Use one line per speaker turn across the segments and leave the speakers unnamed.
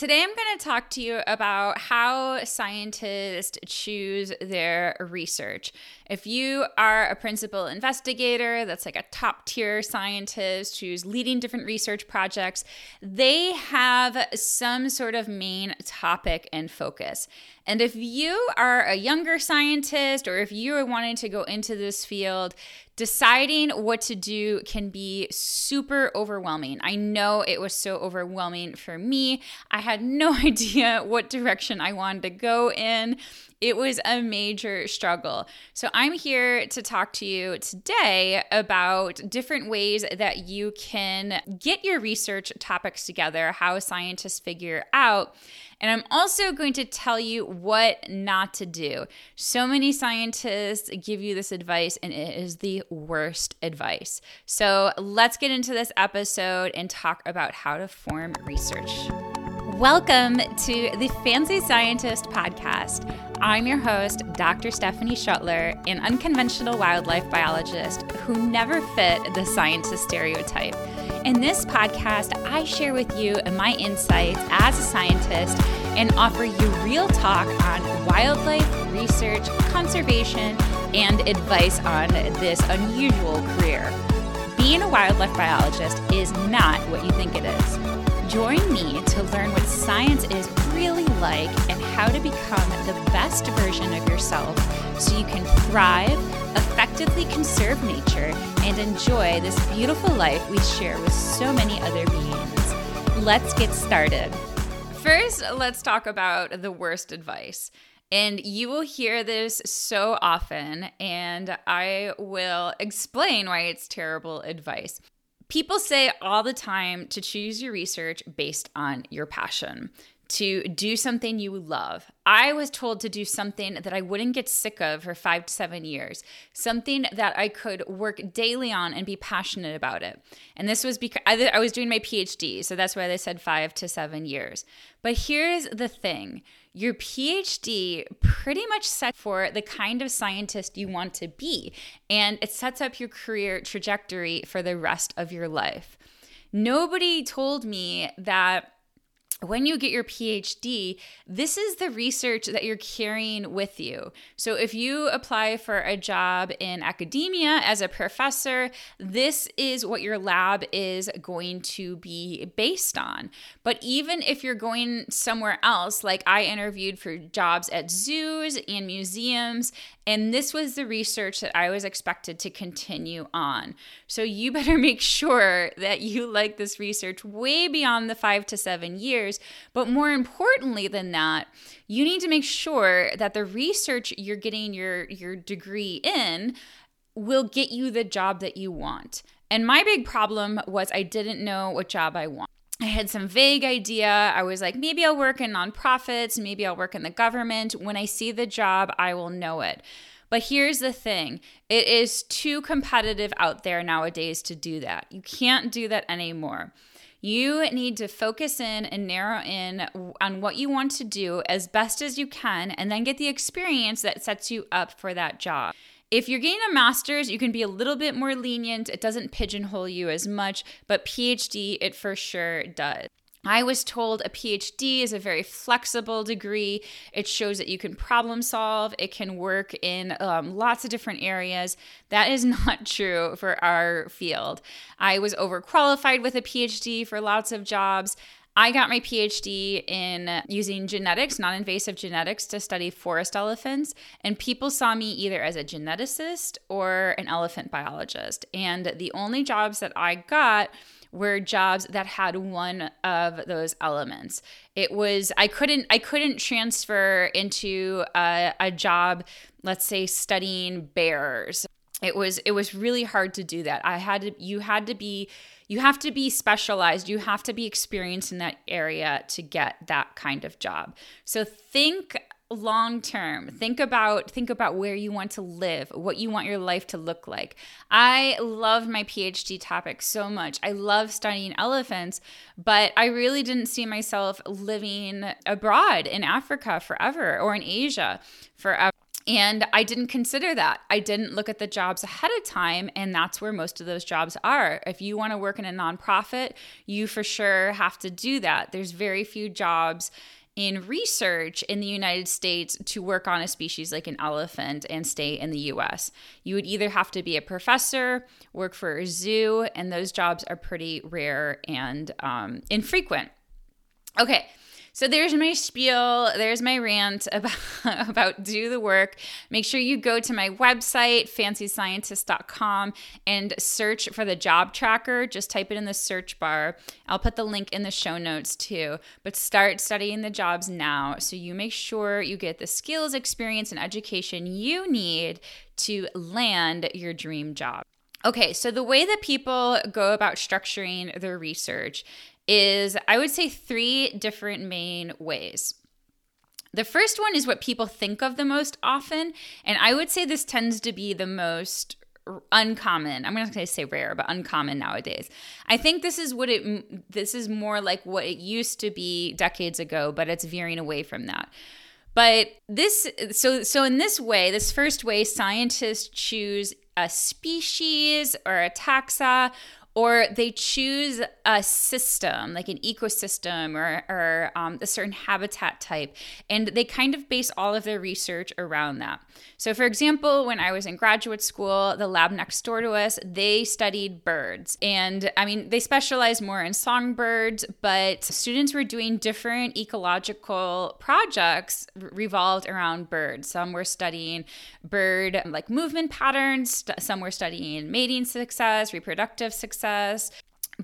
Today, I'm going to talk to you about how scientists choose their research. If you are a principal investigator, that's like a top tier scientist who's leading different research projects, they have some sort of main topic and focus. And if you are a younger scientist or if you are wanting to go into this field, deciding what to do can be super overwhelming. I know it was so overwhelming for me. I had no idea what direction I wanted to go in. It was a major struggle. So, I'm here to talk to you today about different ways that you can get your research topics together, how scientists figure out and I'm also going to tell you what not to do. So many scientists give you this advice, and it is the worst advice. So let's get into this episode and talk about how to form research. Welcome to the Fancy Scientist podcast. I'm your host, Dr. Stephanie Schuttler, an unconventional wildlife biologist who never fit the scientist stereotype. In this podcast, I share with you my insights as a scientist and offer you real talk on wildlife research, conservation, and advice on this unusual career. Being a wildlife biologist is not what you think it is. Join me to learn what science is really like and how to become the best version of yourself so you can thrive, effectively conserve nature, and enjoy this beautiful life we share with so many other beings. Let's get started. First, let's talk about the worst advice. And you will hear this so often, and I will explain why it's terrible advice. People say all the time to choose your research based on your passion, to do something you love. I was told to do something that I wouldn't get sick of for five to seven years, something that I could work daily on and be passionate about it. And this was because I was doing my PhD, so that's why they said five to seven years. But here's the thing your PhD pretty much set for the kind of scientist you want to be, and it sets up your career trajectory for the rest of your life. Nobody told me that when you get your PhD, this is the research that you're carrying with you. So, if you apply for a job in academia as a professor, this is what your lab is going to be based on. But even if you're going somewhere else, like I interviewed for jobs at zoos and museums, and this was the research that I was expected to continue on. So, you better make sure that you like this research way beyond the five to seven years. But more importantly than that, you need to make sure that the research you're getting your, your degree in will get you the job that you want. And my big problem was I didn't know what job I want. I had some vague idea. I was like, maybe I'll work in nonprofits, maybe I'll work in the government. When I see the job, I will know it. But here's the thing it is too competitive out there nowadays to do that. You can't do that anymore. You need to focus in and narrow in on what you want to do as best as you can, and then get the experience that sets you up for that job. If you're getting a master's, you can be a little bit more lenient. It doesn't pigeonhole you as much, but PhD, it for sure does. I was told a PhD is a very flexible degree. It shows that you can problem solve, it can work in um, lots of different areas. That is not true for our field. I was overqualified with a PhD for lots of jobs. I got my PhD in using genetics, non invasive genetics, to study forest elephants. And people saw me either as a geneticist or an elephant biologist. And the only jobs that I got were jobs that had one of those elements. It was I couldn't I couldn't transfer into a, a job, let's say studying bears. It was it was really hard to do that. I had to you had to be you have to be specialized. You have to be experienced in that area to get that kind of job. So think long term think about think about where you want to live what you want your life to look like i love my phd topic so much i love studying elephants but i really didn't see myself living abroad in africa forever or in asia forever And I didn't consider that. I didn't look at the jobs ahead of time. And that's where most of those jobs are. If you want to work in a nonprofit, you for sure have to do that. There's very few jobs in research in the United States to work on a species like an elephant and stay in the US. You would either have to be a professor, work for a zoo, and those jobs are pretty rare and um, infrequent. Okay, so there's my spiel. There's my rant about, about do the work. Make sure you go to my website, fancyscientist.com, and search for the job tracker. Just type it in the search bar. I'll put the link in the show notes too. But start studying the jobs now so you make sure you get the skills, experience, and education you need to land your dream job. Okay, so the way that people go about structuring their research is, I would say, three different main ways. The first one is what people think of the most often. And I would say this tends to be the most uncommon. I'm not going to say rare, but uncommon nowadays. I think this is what it this is more like what it used to be decades ago, but it's veering away from that. But this so so in this way, this first way scientists choose a species or a taxa or they choose a system like an ecosystem or, or um, a certain habitat type and they kind of base all of their research around that so for example when i was in graduate school the lab next door to us they studied birds. And i mean they specialized more in songbirds but students were doing different ecological projects revolved around birds. Some were studying bird like movement patterns some were studying mating success reproductive success success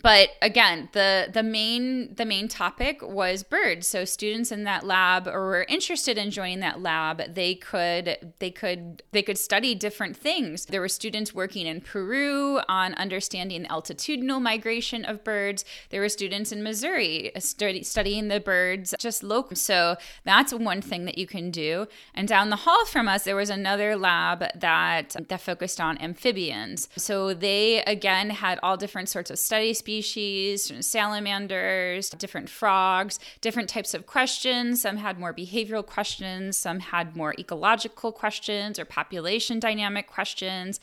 but again the the main the main topic was birds. So students in that lab or were interested in joining that lab they could they could they could study different things. There were students working in peru on understanding the altitudinal migration of birds. There were students in missouri uh, study, studying the birds just local so that's one thing that you can do. And down the hall from us there was another lab that that focused on amphibians. So they again had all different sorts of studies species, salamanders, different frogs, different types of questions. Some had more behavioral questions, some had more ecological questions or population dynamic questions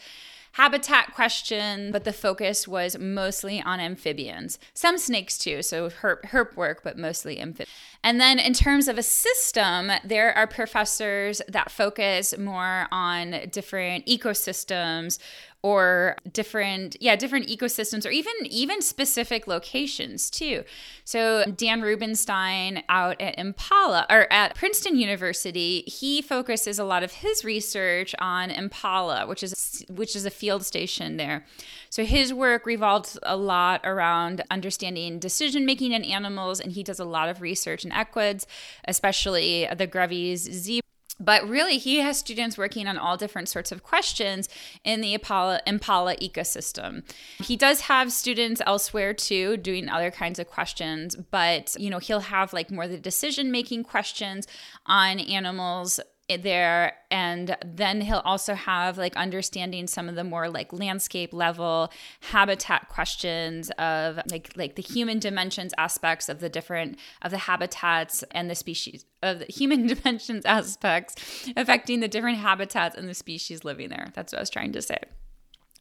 habitat question, but the focus was mostly on amphibians. Some snakes too, so herp, herp work, but mostly amphibians. And then in terms of a system, there are professors that focus more on different ecosystems or different yeah different ecosystems or even even specific locations too. So dan rubenstein out at Mpala or at princeton university he focuses a lot of his research on Mpala which is which is a field station there. So his work revolves a lot around understanding decision making in animals and he does a lot of research in equids especially the grevy's zebra but really he has students working on all different sorts of questions in the Mpala, Mpala ecosystem. He does have students elsewhere too doing other kinds of questions but you know he'll have like more the decision making questions on animals there and then he'll also have like understanding some of the more like landscape level habitat questions of like like the human dimensions aspects of the different of the habitats and the species of the human dimensions aspects affecting the different habitats and the species living there that's what i was trying to say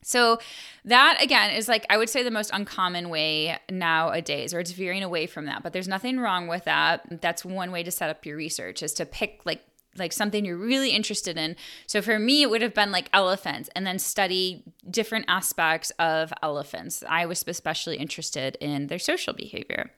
so that again is like I would say the most uncommon way nowadays, or it's veering away from that. But there's nothing wrong with that. That's one way to set up your research is to pick like like something you're really interested in. So for me, it would have been like elephants and then study different aspects of elephants. I was especially interested in their social behavior.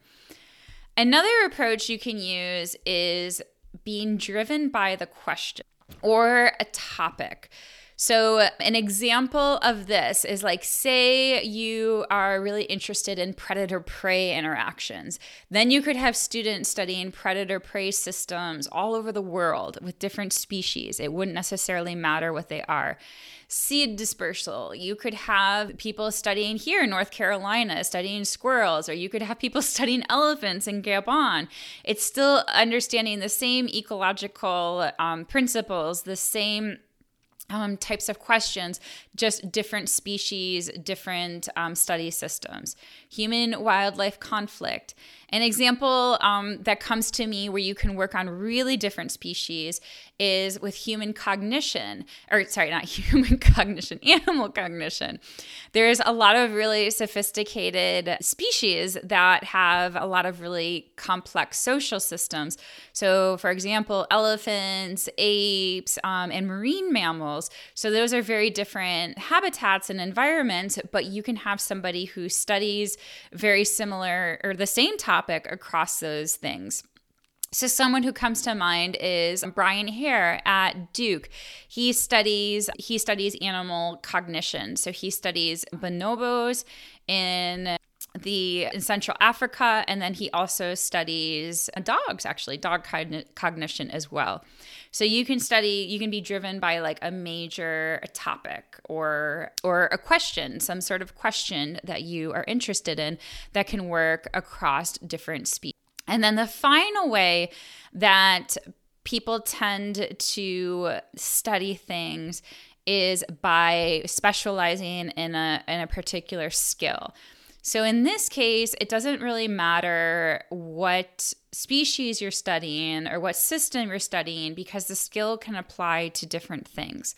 Another approach you can use is being driven by the question or a topic. So, an example of this is like, say you are really interested in predator prey interactions. Then you could have students studying predator prey systems all over the world with different species. It wouldn't necessarily matter what they are. Seed dispersal. You could have people studying here in North Carolina, studying squirrels, or you could have people studying elephants in Gabon. It's still understanding the same ecological um, principles, the same um, types of questions, just different species, different um, study systems, human wildlife conflict. An example um, that comes to me where you can work on really different species is with human cognition, or sorry, not human cognition, animal cognition. There's a lot of really sophisticated species that have a lot of really complex social systems. So, for example, elephants, apes, um, and marine mammals. So, those are very different habitats and environments, but you can have somebody who studies very similar or the same topic across those things. So, someone who comes to mind is Brian Hare at Duke. He studies he studies animal cognition. So he studies bonobos in the in Central Africa, and then he also studies dogs. Actually, dog cogn- cognition as well. So you can study, you can be driven by like a major topic or or a question, some sort of question that you are interested in that can work across different species. And then the final way that people tend to study things is by specializing in a in a particular skill. So in this case, it doesn't really matter what species you're studying or what system you're studying because the skill can apply to different things.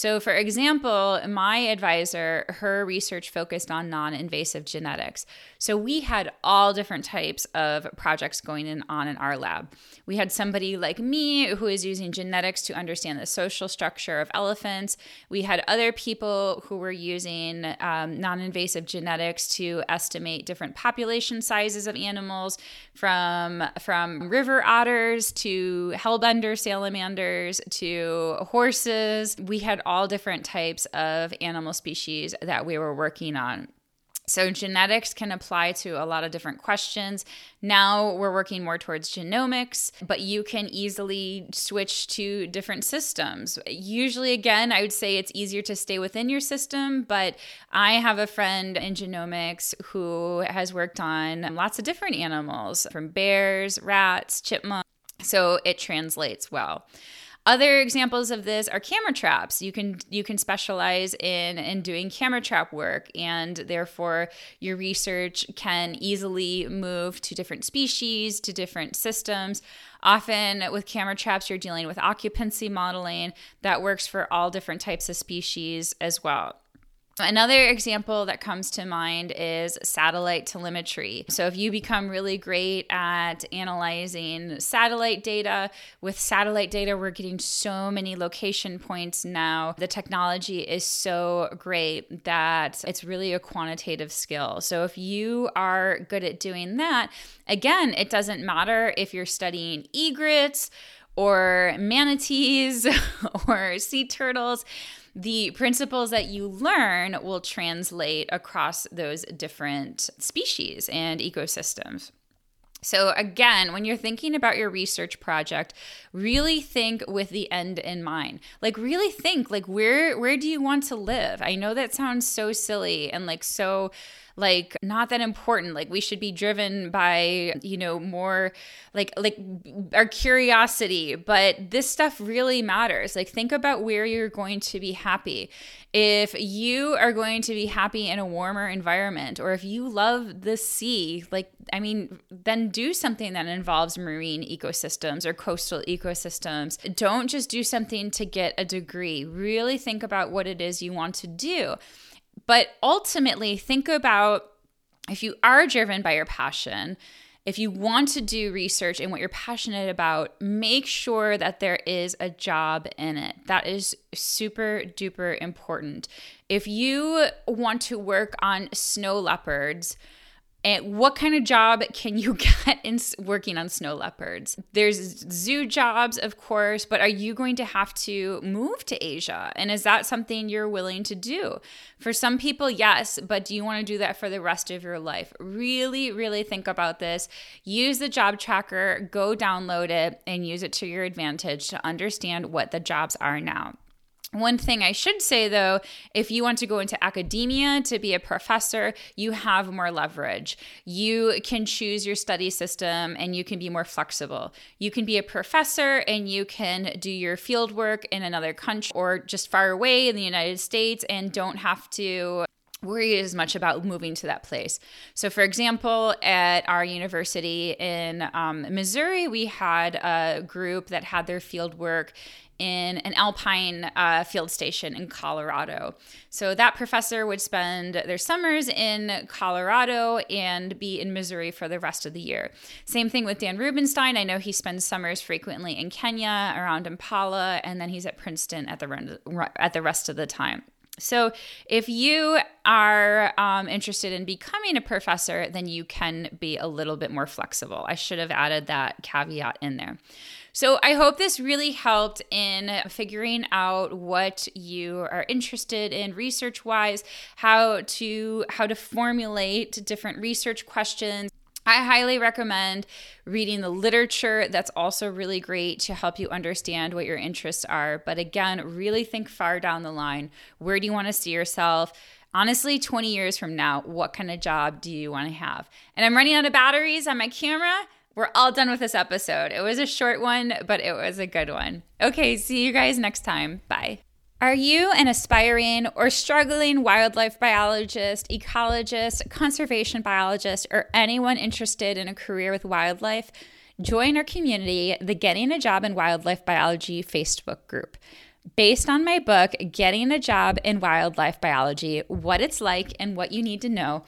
So, for example, my advisor, her research focused on non invasive genetics. So, we had all different types of projects going on in our lab. We had somebody like me who is using genetics to understand the social structure of elephants. We had other people who were using um, non invasive genetics to estimate different population sizes of animals from, from river otters to hellbender salamanders to horses. We had all different types of animal species that we were working on. So, genetics can apply to a lot of different questions. Now we're working more towards genomics, but you can easily switch to different systems. Usually, again, I would say it's easier to stay within your system, but I have a friend in genomics who has worked on lots of different animals from bears, rats, chipmunks. So, it translates well. Other examples of this are camera traps. You can you can specialize in in doing camera trap work and therefore your research can easily move to different species, to different systems. Often with camera traps you're dealing with occupancy modeling that works for all different types of species as well. Another example that comes to mind is satellite telemetry. So, if you become really great at analyzing satellite data, with satellite data, we're getting so many location points now. The technology is so great that it's really a quantitative skill. So, if you are good at doing that, again, it doesn't matter if you're studying egrets or manatees or sea turtles the principles that you learn will translate across those different species and ecosystems. So, again, when you're thinking about your research project, really think with the end in mind. Like, really think, like, where, where do you want to live? I know that sounds so silly and like so like not that important. Like we should be driven by you know more like like our curiosity. But this stuff really matters. Like think about where you're going to be happy. If you are going to be happy in a warmer environment or if you love the sea like i mean then do something that involves marine ecosystems or coastal ecosystems. Don't just do something to get a degree. Really think about what it is you want to do but ultimately, think about if you are driven by your passion, if you want to do research and what you're passionate about, make sure that there is a job in it. That is super duper important. If you want to work on snow leopards, and what kind of job can you get in working on snow leopards? There's zoo jobs, of course, but are you going to have to move to Asia? And is that something you're willing to do? For some people, yes, but do you want to do that for the rest of your life? Really, really think about this. Use the job tracker, go download it, and use it to your advantage to understand what the jobs are now. One thing I should say though, if you want to go into academia to be a professor, you have more leverage. You can choose your study system and you can be more flexible. You can be a professor and you can do your field work in another country or just far away in the United States and don't have to worry as much about moving to that place. So, for example, at our university in um, Missouri, we had a group that had their field work in an alpine uh, field station in Colorado. So that professor would spend their summers in Colorado and be in Missouri for the rest of the year. Same thing with Dan Rubenstein. I know he spends summers frequently in Kenya around Mpala, and then he's at Princeton at the at the rest of the time. So, if you are um, interested in becoming a professor, then you can be a little bit more flexible. I should have added that caveat in there. So, I hope this really helped in figuring out what you are interested in research wise, how to how to formulate different research questions I highly recommend reading the literature. That's also really great to help you understand what your interests are. But again, really think far down the line. Where do you want to see yourself? Honestly, 20 years from now, what kind of job do you want to have? And I'm running out of batteries on my camera. We're all done with this episode. It was a short one, but it was a good one. Okay, see you guys next time. Bye. Are you an aspiring or struggling wildlife biologist, ecologist, conservation biologist, or anyone interested in a career with wildlife? Join our community, the Getting a Job in Wildlife Biology Facebook group. Based on my book, Getting a Job in Wildlife Biology What It's Like and What You Need to Know,